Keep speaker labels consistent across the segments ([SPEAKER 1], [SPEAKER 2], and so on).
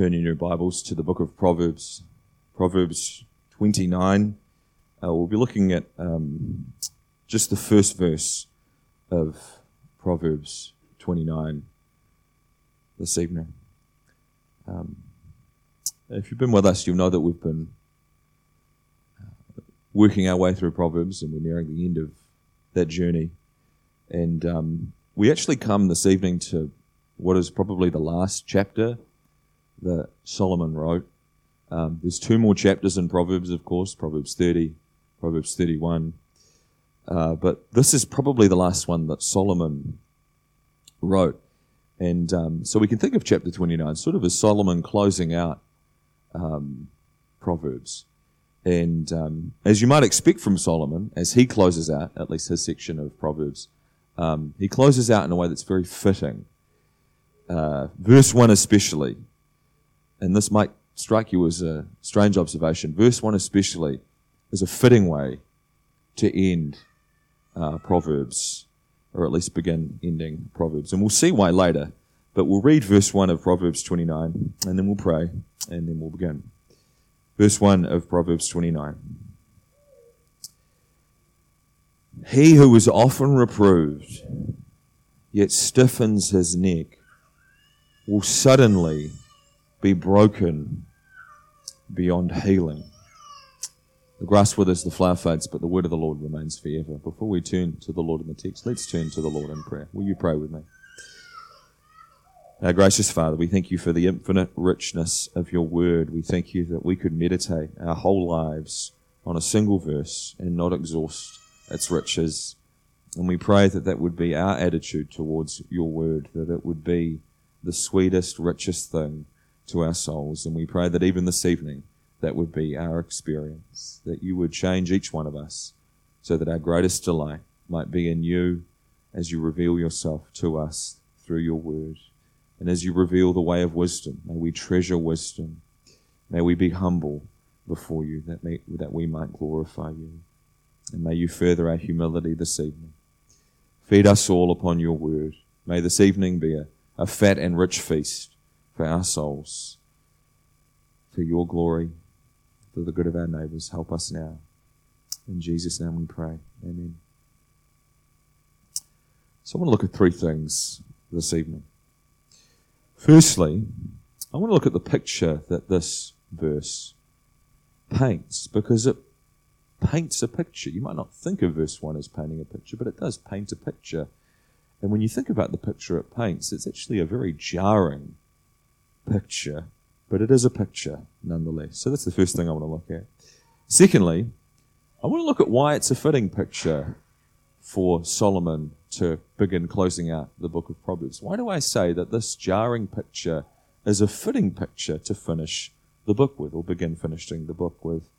[SPEAKER 1] turn in your Bibles to the book of Proverbs, Proverbs 29. Uh, we'll be looking at um, just the first verse of Proverbs 29 this evening. Um, if you've been with us, you'll know that we've been uh, working our way through Proverbs and we're nearing the end of that journey. And um, we actually come this evening to what is probably the last chapter that Solomon wrote. Um, there's two more chapters in Proverbs, of course, Proverbs 30, Proverbs 31. Uh, but this is probably the last one that Solomon wrote. And um, so we can think of chapter 29 sort of as Solomon closing out um, Proverbs. And um, as you might expect from Solomon, as he closes out, at least his section of Proverbs, um, he closes out in a way that's very fitting. Uh, verse 1 especially, and this might strike you as a strange observation, verse 1 especially is a fitting way to end uh, Proverbs, or at least begin ending Proverbs. And we'll see why later, but we'll read verse 1 of Proverbs 29, and then we'll pray, and then we'll begin. Verse 1 of Proverbs 29. He who is often reproved, yet stiffens his neck, will suddenly be broken beyond healing. The grass withers, the flower fades, but the word of the Lord remains forever. Before we turn to the Lord in the text, let's turn to the Lord in prayer. Will you pray with me? Our gracious Father, we thank you for the infinite richness of your word. We thank you that we could meditate our whole lives on a single verse and not exhaust its riches. And we pray that that would be our attitude towards your word, that it would be the sweetest, richest thing to our souls. And we pray that even this evening, that would be our experience, that you would change each one of us so that our greatest delight might be in you as you reveal yourself to us through your word. And as you reveal the way of wisdom, may we treasure wisdom. May we be humble before you that, may, that we might glorify you. And may you further our humility this evening. Feed us all upon your word. May this evening be a, a fat and rich feast for our souls, for your glory, for the good of our neighbours. Help us now. In Jesus' name we pray. Amen. So I want to look at three things this evening. Firstly, I want to look at the picture that this verse paints because it paints a picture. You might not think of verse 1 as painting a picture, but it does paint a picture. And when you think about the picture it paints, it's actually a very jarring picture, but it is a picture nonetheless. So that's the first thing I want to look at. Secondly, I want to look at why it's a fitting picture for Solomon to begin closing out the book of Proverbs. Why do I say that this jarring picture is a fitting picture to finish the book with, or begin finishing the book with?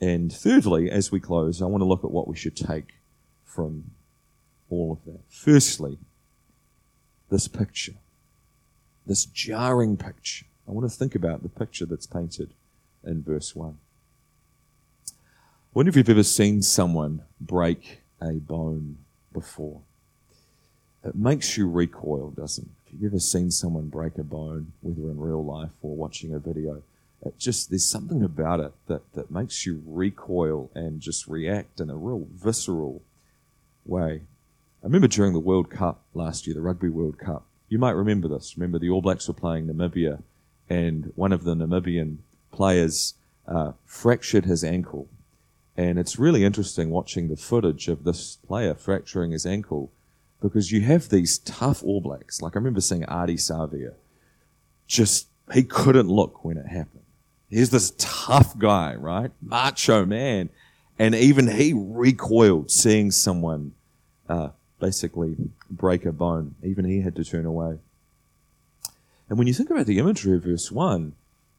[SPEAKER 1] And thirdly, as we close, I want to look at what we should take from all of that. Firstly, this picture this jarring picture. I want to think about the picture that's painted in verse 1. I wonder if you've ever seen someone break a bone before. It makes you recoil, doesn't it? If you've ever seen someone break a bone, whether in real life or watching a video, it just there's something about it that, that makes you recoil and just react in a real visceral way. I remember during the World Cup last year, the Rugby World Cup, you might remember this. Remember, the All Blacks were playing Namibia, and one of the Namibian players uh, fractured his ankle. And it's really interesting watching the footage of this player fracturing his ankle because you have these tough All Blacks. Like I remember seeing Ardie Savea. Just, he couldn't look when it happened. He's this tough guy, right? Macho man. And even he recoiled seeing someone uh, basically break a bone. Even he had to turn away. And when you think about the imagery of verse 1,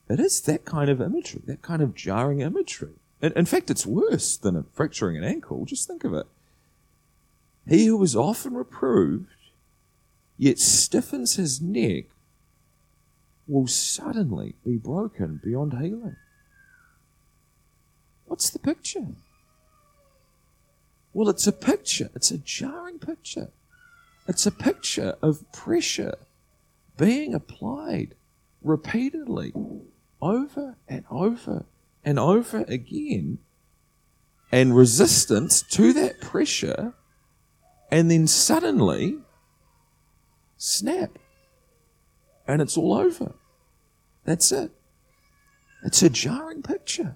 [SPEAKER 1] it is that kind of imagery, that kind of jarring imagery. In, in fact, it's worse than a fracturing an ankle. Just think of it. He who is often reproved, yet stiffens his neck, will suddenly be broken beyond healing. What's the picture? Well, it's a picture. It's a jarring picture. It's a picture of pressure being applied repeatedly, over and over and over again, and resistance to that pressure, and then suddenly, snap, and it's all over. That's it. It's a jarring picture.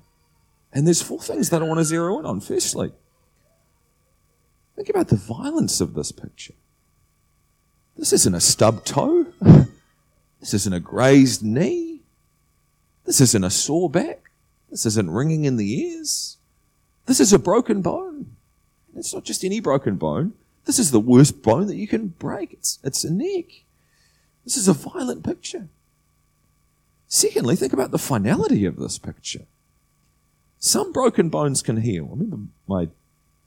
[SPEAKER 1] And there's four things that I want to zero in on. Firstly, think about the violence of this picture. This isn't a stubbed toe. This isn't a grazed knee. This isn't a sore back. This isn't ringing in the ears. This is a broken bone. It's not just any broken bone. This is the worst bone that you can break. It's, it's a neck. This is a violent picture. Secondly, think about the finality of this picture. Some broken bones can heal. I remember my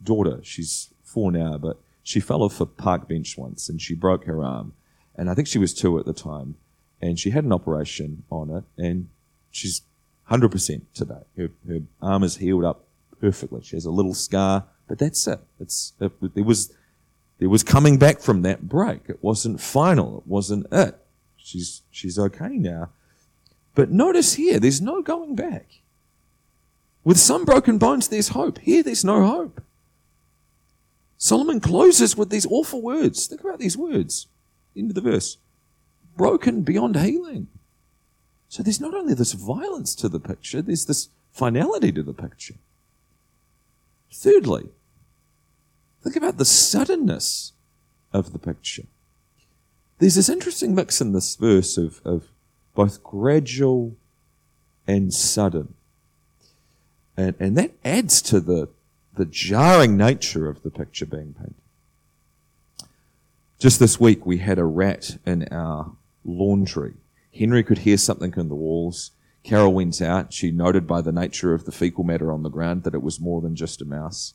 [SPEAKER 1] daughter, she's four now, but she fell off a park bench once and she broke her arm. And I think she was two at the time. And she had an operation on it and she's 100% today. Her, her arm is healed up perfectly. She has a little scar, but that's it. It's, it, it was, it was coming back from that break. It wasn't final. It wasn't it. She's, she's okay now. But notice here, there's no going back. With some broken bones, there's hope. Here, there's no hope. Solomon closes with these awful words. Think about these words. Into the verse. Broken beyond healing. So there's not only this violence to the picture, there's this finality to the picture. Thirdly, think about the suddenness of the picture. There's this interesting mix in this verse of, of both gradual and sudden. And, and that adds to the, the jarring nature of the picture being painted. Just this week, we had a rat in our laundry. Henry could hear something in the walls. Carol went out. She noted by the nature of the fecal matter on the ground that it was more than just a mouse.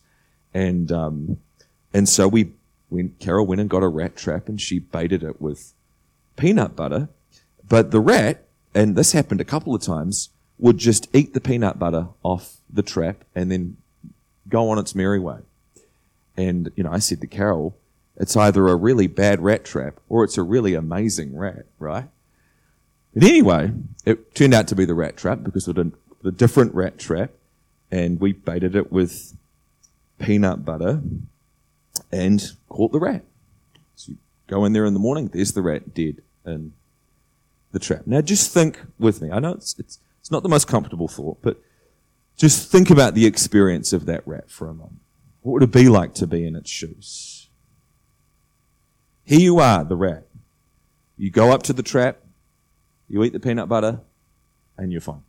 [SPEAKER 1] And, um, and so we, went, Carol went and got a rat trap and she baited it with peanut butter but the rat, and this happened a couple of times, would just eat the peanut butter off the trap and then go on its merry way. And, you know, I said to Carol, it's either a really bad rat trap or it's a really amazing rat, right? But anyway, it turned out to be the rat trap because of the, the different rat trap. And we baited it with peanut butter and caught the rat. So you go in there in the morning, there's the rat dead. And the trap. Now, just think with me. I know it's, it's, it's not the most comfortable thought, but just think about the experience of that rat for a moment. What would it be like to be in its shoes? Here you are, the rat. You go up to the trap, you eat the peanut butter, and you're fine.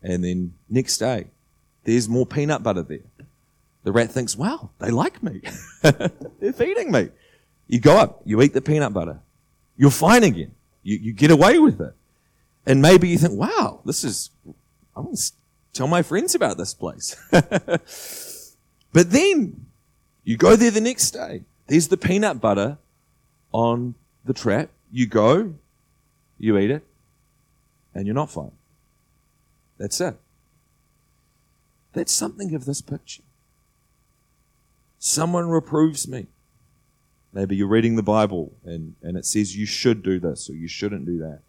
[SPEAKER 1] And then next day, there's more peanut butter there. The rat thinks, wow, they like me. They're feeding me. You go up, you eat the peanut butter. You're fine again. You, you get away with it. And maybe you think, wow, this is, I'm tell my friends about this place. but then you go there the next day. There's the peanut butter on the trap. You go, you eat it, and you're not fine. That's it. That's something of this picture. Someone reproves me. Maybe you're reading the Bible and, and it says you should do this or you shouldn't do that.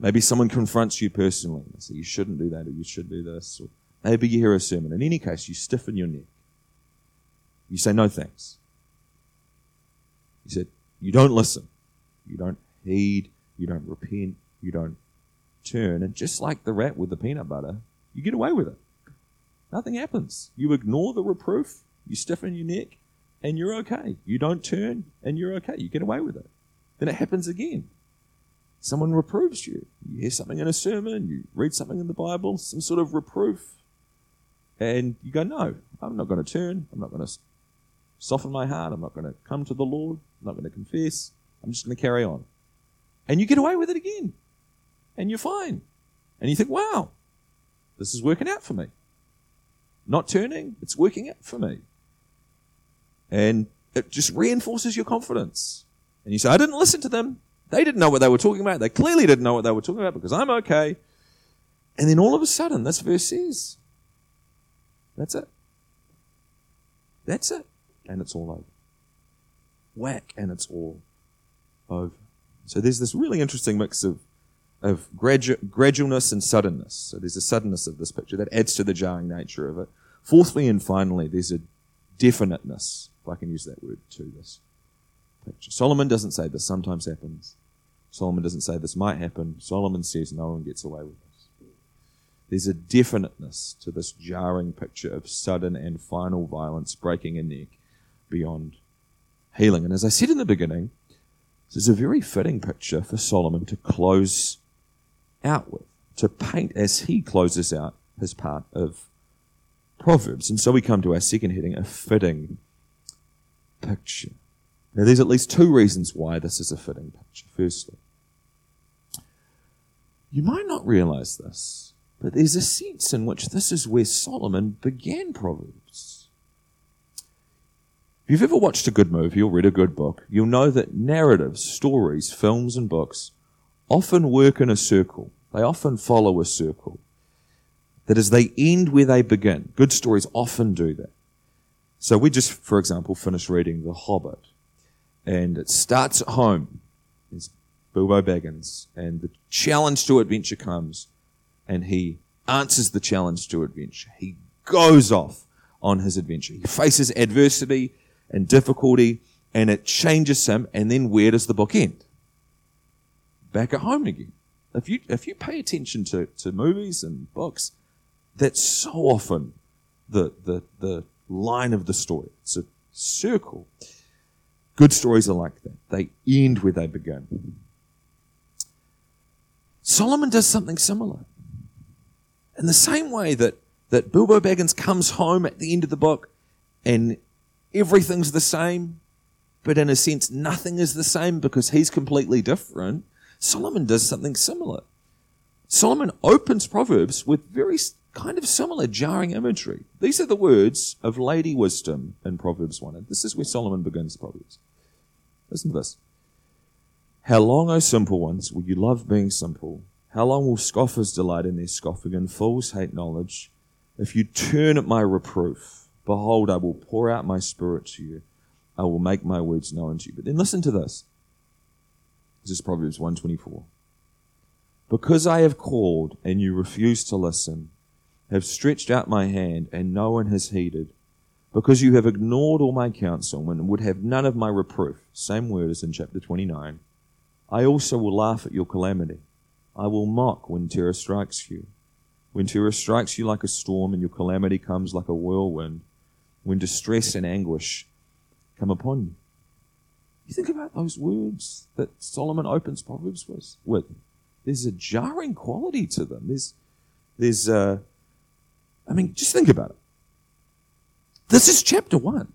[SPEAKER 1] Maybe someone confronts you personally and say you shouldn't do that or you should do this. Or maybe you hear a sermon. In any case, you stiffen your neck. You say no thanks. You said you don't listen. You don't heed. You don't repent. You don't turn. And just like the rat with the peanut butter, you get away with it. Nothing happens. You ignore the reproof. You stiffen your neck and you're okay. You don't turn and you're okay. You get away with it. Then it happens again. Someone reproves you. You hear something in a sermon, you read something in the Bible, some sort of reproof, and you go, No, I'm not going to turn. I'm not going to soften my heart. I'm not going to come to the Lord. I'm not going to confess. I'm just going to carry on. And you get away with it again. And you're fine. And you think, Wow, this is working out for me. Not turning, it's working out for me. And it just reinforces your confidence. And you say, I didn't listen to them. They didn't know what they were talking about. They clearly didn't know what they were talking about because I'm okay. And then all of a sudden, this verse says, that's it. That's it. And it's all over. Whack, and it's all over. So there's this really interesting mix of of gradu- gradualness and suddenness. So there's a suddenness of this picture that adds to the jarring nature of it. Fourthly and finally, there's a definiteness, if I can use that word, to this picture. Solomon doesn't say this sometimes happens. Solomon doesn't say this might happen. Solomon says no one gets away with this. There's a definiteness to this jarring picture of sudden and final violence breaking a neck beyond healing. And as I said in the beginning, this is a very fitting picture for Solomon to close out with, to paint as he closes out his part of Proverbs. And so we come to our second heading, a fitting picture. Now, there's at least two reasons why this is a fitting picture. Firstly, you might not realize this, but there's a sense in which this is where Solomon began Proverbs. If you've ever watched a good movie or read a good book, you'll know that narratives, stories, films, and books often work in a circle. They often follow a circle. That is, they end where they begin. Good stories often do that. So we just, for example, finished reading The Hobbit. And it starts at home. It's Bilbo Baggins. And the challenge to adventure comes. And he answers the challenge to adventure. He goes off on his adventure. He faces adversity and difficulty, and it changes him. And then where does the book end? Back at home again. If you if you pay attention to, to movies and books, that's so often the the the line of the story. It's a circle. Good stories are like that. They end where they begin. Solomon does something similar. In the same way that, that Bilbo Baggins comes home at the end of the book and everything's the same, but in a sense, nothing is the same because he's completely different. Solomon does something similar. Solomon opens Proverbs with very kind of similar jarring imagery. These are the words of Lady Wisdom in Proverbs 1. And this is where Solomon begins Proverbs. Listen to this. How long, O simple ones, will you love being simple? How long will scoffers delight in their scoffing and fools hate knowledge? If you turn at my reproof, Behold, I will pour out my spirit to you. I will make my words known to you. But then listen to this. This is Proverbs 124. Because I have called and you refuse to listen, have stretched out my hand and no one has heeded, because you have ignored all my counsel and would have none of my reproof, same word as in chapter 29, I also will laugh at your calamity. I will mock when terror strikes you. When terror strikes you like a storm and your calamity comes like a whirlwind, when distress and anguish come upon you. You think about those words that Solomon opens Proverbs with. There's a jarring quality to them. There's, there's, uh, I mean, just think about it. This is chapter one.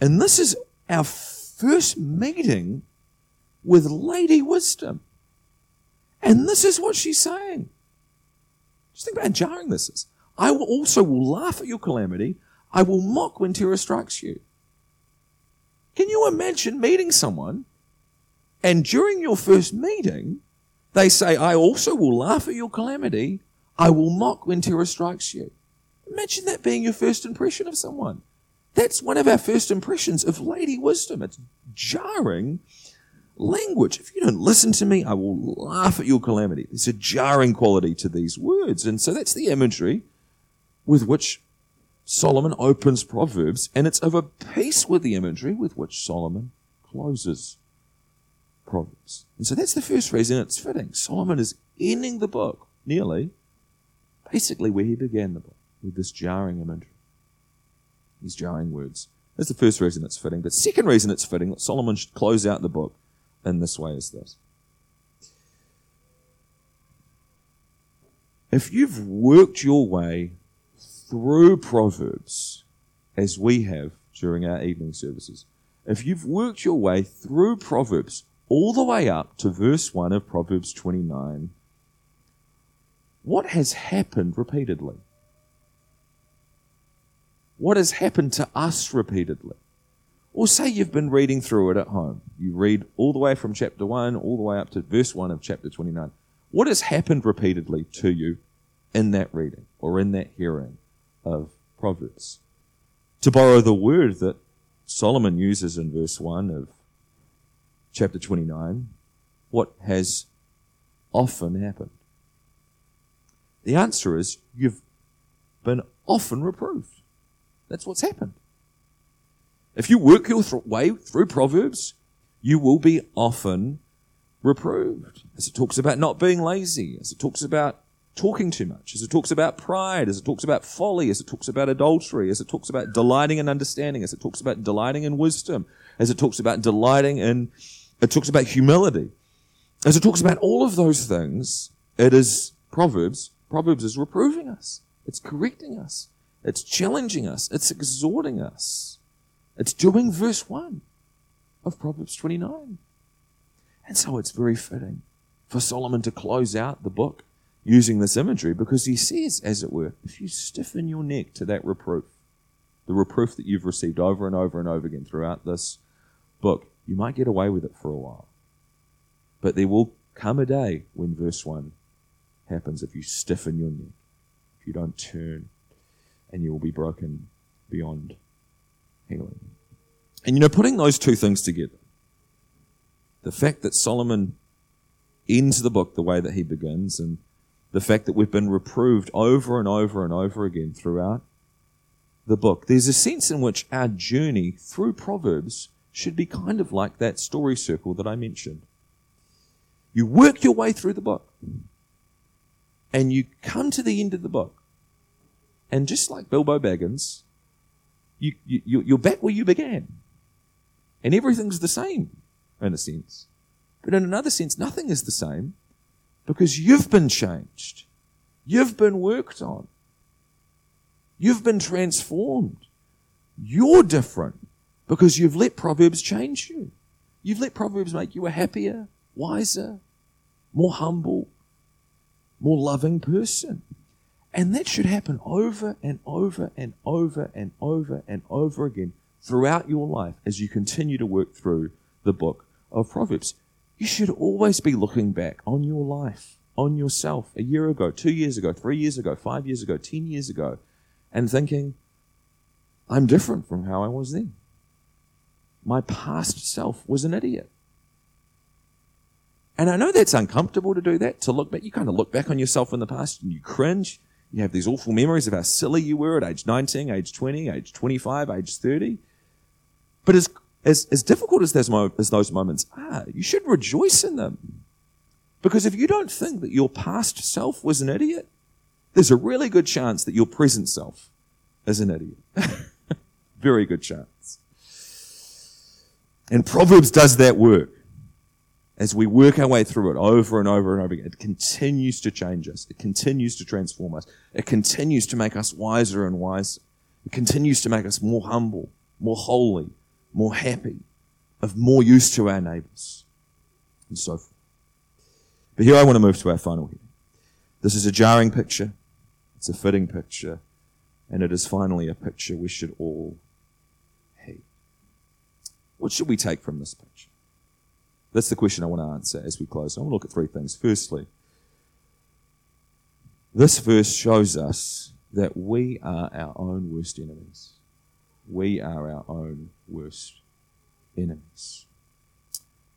[SPEAKER 1] And this is our first meeting with Lady Wisdom. And this is what she's saying. Just think about how jarring this is. I will also will laugh at your calamity. I will mock when terror strikes you. Can you imagine meeting someone and during your first meeting, they say, I also will laugh at your calamity. I will mock when terror strikes you. Imagine that being your first impression of someone. That's one of our first impressions of Lady Wisdom. It's jarring language. If you don't listen to me, I will laugh at your calamity. There's a jarring quality to these words. And so that's the imagery with which Solomon opens Proverbs, and it's of a piece with the imagery with which Solomon closes Proverbs. And so that's the first reason it's fitting. Solomon is ending the book nearly basically where he began the book, with this jarring image, these jarring words. That's the first reason it's fitting. But second reason it's fitting that Solomon should close out the book in this way is this. If you've worked your way through Proverbs, as we have during our evening services, if you've worked your way through Proverbs all the way up to verse 1 of Proverbs 29, what has happened repeatedly? What has happened to us repeatedly? Or say you've been reading through it at home. You read all the way from chapter 1 all the way up to verse 1 of chapter 29. What has happened repeatedly to you in that reading or in that hearing? of Proverbs. To borrow the word that Solomon uses in verse 1 of chapter 29, what has often happened? The answer is you've been often reproved. That's what's happened. If you work your th- way through Proverbs, you will be often reproved. As it talks about not being lazy, as it talks about talking too much, as it talks about pride, as it talks about folly, as it talks about adultery, as it talks about delighting in understanding, as it talks about delighting in wisdom, as it talks about delighting in, it talks about humility. As it talks about all of those things, it is Proverbs. Proverbs is reproving us. It's correcting us. It's challenging us. It's exhorting us. It's doing verse 1 of Proverbs 29. And so it's very fitting for Solomon to close out the book using this imagery because he says, as it were, if you stiffen your neck to that reproof, the reproof that you've received over and over and over again throughout this book, you might get away with it for a while. But there will come a day when verse 1 happens if you stiffen your neck, if you don't turn, and you will be broken beyond healing. And you know, putting those two things together, the fact that Solomon ends the book the way that he begins, and the fact that we've been reproved over and over and over again throughout the book, there's a sense in which our journey through Proverbs should be kind of like that story circle that I mentioned. You work your way through the book, and you come to the end of the book, and just like Bilbo Baggins, you, you, you're back where you began. And everything's the same in a sense. But in another sense, nothing is the same because you've been changed. You've been worked on. You've been transformed. You're different because you've let Proverbs change you. You've let Proverbs make you a happier, wiser, more humble, more loving person. And that should happen over and over and over and over and over again throughout your life as you continue to work through the book of Proverbs. You should always be looking back on your life, on yourself a year ago, two years ago, three years ago, five years ago, ten years ago, and thinking, I'm different from how I was then. My past self was an idiot. And I know that's uncomfortable to do that, to look back. You kind of look back on yourself in the past and you cringe. You have these awful memories of how silly you were at age 19, age 20, age 25, age 30. But as, as, as difficult as those, as those moments are, you should rejoice in them. Because if you don't think that your past self was an idiot, there's a really good chance that your present self is an idiot. Very good chance. And Proverbs does that work. As we work our way through it over and over and over again, it continues to change us. It continues to transform us. It continues to make us wiser and wiser. It continues to make us more humble, more holy, more happy, of more use to our neighbours, and so forth. But here I want to move to our final here. This is a jarring picture. It's a fitting picture. And it is finally a picture we should all hate. What should we take from this picture? That's the question I want to answer as we close. I want to look at three things. Firstly, this verse shows us that we are our own worst enemies we are our own worst enemies.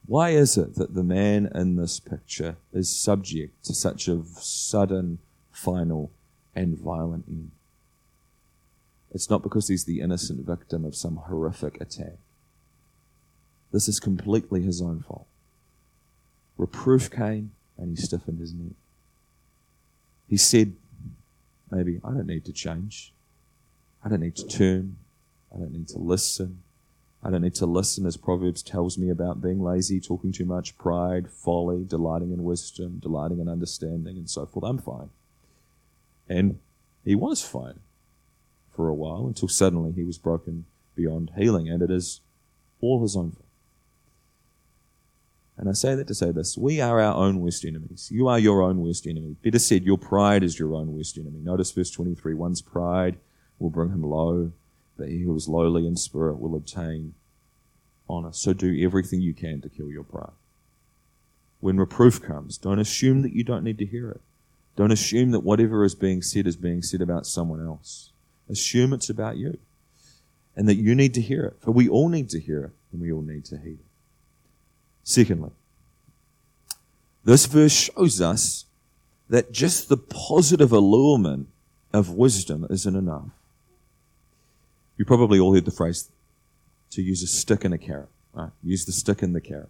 [SPEAKER 1] Why is it that the man in this picture is subject to such a sudden, final, and violent end? It's not because he's the innocent victim of some horrific attack. This is completely his own fault. Reproof came and he stiffened his neck. He said, Maybe I don't need to change. I don't need to turn. I don't need to listen. I don't need to listen as Proverbs tells me about being lazy, talking too much, pride, folly, delighting in wisdom, delighting in understanding, and so forth. I'm fine. And he was fine for a while until suddenly he was broken beyond healing, and it is all his own fault. And I say that to say this we are our own worst enemies. You are your own worst enemy. Better said, your pride is your own worst enemy. Notice verse 23 one's pride will bring him low but he who is lowly in spirit will obtain honor. So do everything you can to kill your pride. When reproof comes, don't assume that you don't need to hear it. Don't assume that whatever is being said is being said about someone else. Assume it's about you. And that you need to hear it. For we all need to hear it, and we all need to heed it. Secondly, This verse shows us that just the positive allurement of wisdom isn't enough. You probably all heard the phrase to use a stick and a carrot, right? Use the stick and the carrot.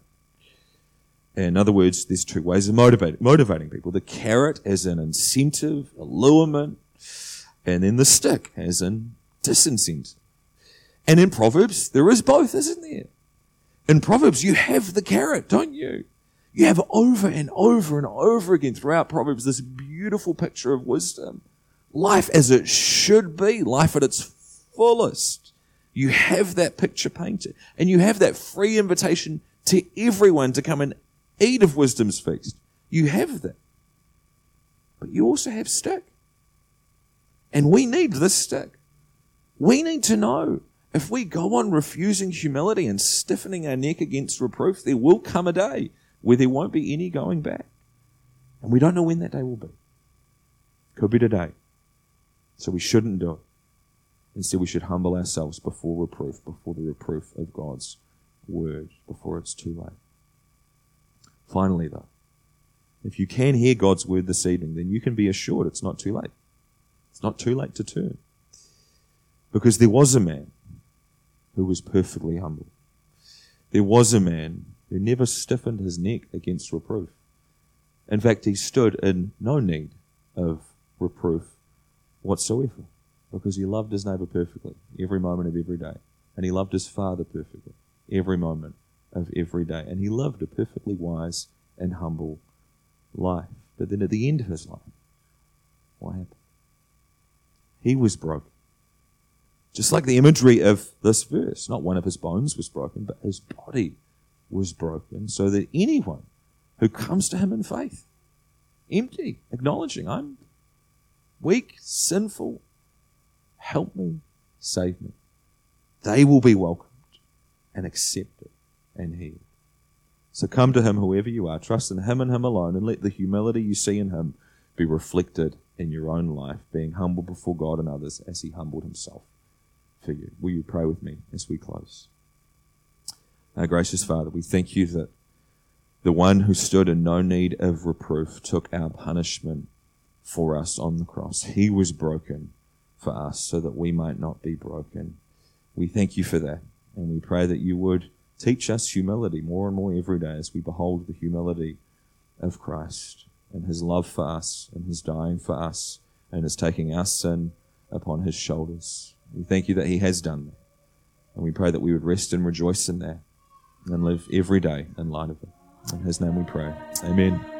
[SPEAKER 1] In other words, there's two ways of motivating, motivating people. The carrot as an incentive, allurement, and then the stick as an disincentive. And in Proverbs, there is both, isn't there? In Proverbs, you have the carrot, don't you? You have over and over and over again throughout Proverbs this beautiful picture of wisdom. Life as it should be, life at its fullest. You have that picture painted and you have that free invitation to everyone to come and eat of wisdom's feast. You have that. But you also have stick. And we need this stick. We need to know if we go on refusing humility and stiffening our neck against reproof, there will come a day where there won't be any going back. And we don't know when that day will be. Could be today. So we shouldn't do it. Instead, we should humble ourselves before reproof, before the reproof of God's word, before it's too late. Finally, though, if you can hear God's word this evening, then you can be assured it's not too late. It's not too late to turn. Because there was a man who was perfectly humble. There was a man who never stiffened his neck against reproof. In fact, he stood in no need of reproof whatsoever because he loved his neighbor perfectly every moment of every day. And he loved his father perfectly every moment of every day. And he lived a perfectly wise and humble life. But then at the end of his life, what happened? He was broken. Just like the imagery of this verse, not one of his bones was broken, but his body was broken, so that anyone who comes to him in faith, empty, acknowledging, I'm weak, sinful, help me, save me, they will be welcomed and accepted and healed. So come to him, whoever you are, trust in him and him alone, and let the humility you see in him be reflected in your own life, being humble before God and others as he humbled himself for you. Will you pray with me as we close? Our gracious Father, we thank you that the one who stood in no need of reproof took our punishment for us on the cross. He was broken for us so that we might not be broken. We thank you for that. And we pray that you would teach us humility more and more every day as we behold the humility of Christ and his love for us and his dying for us and his taking our sin upon his shoulders. We thank you that he has done that. And we pray that we would rest and rejoice in that and live every day in light of it. In his name we pray. Amen.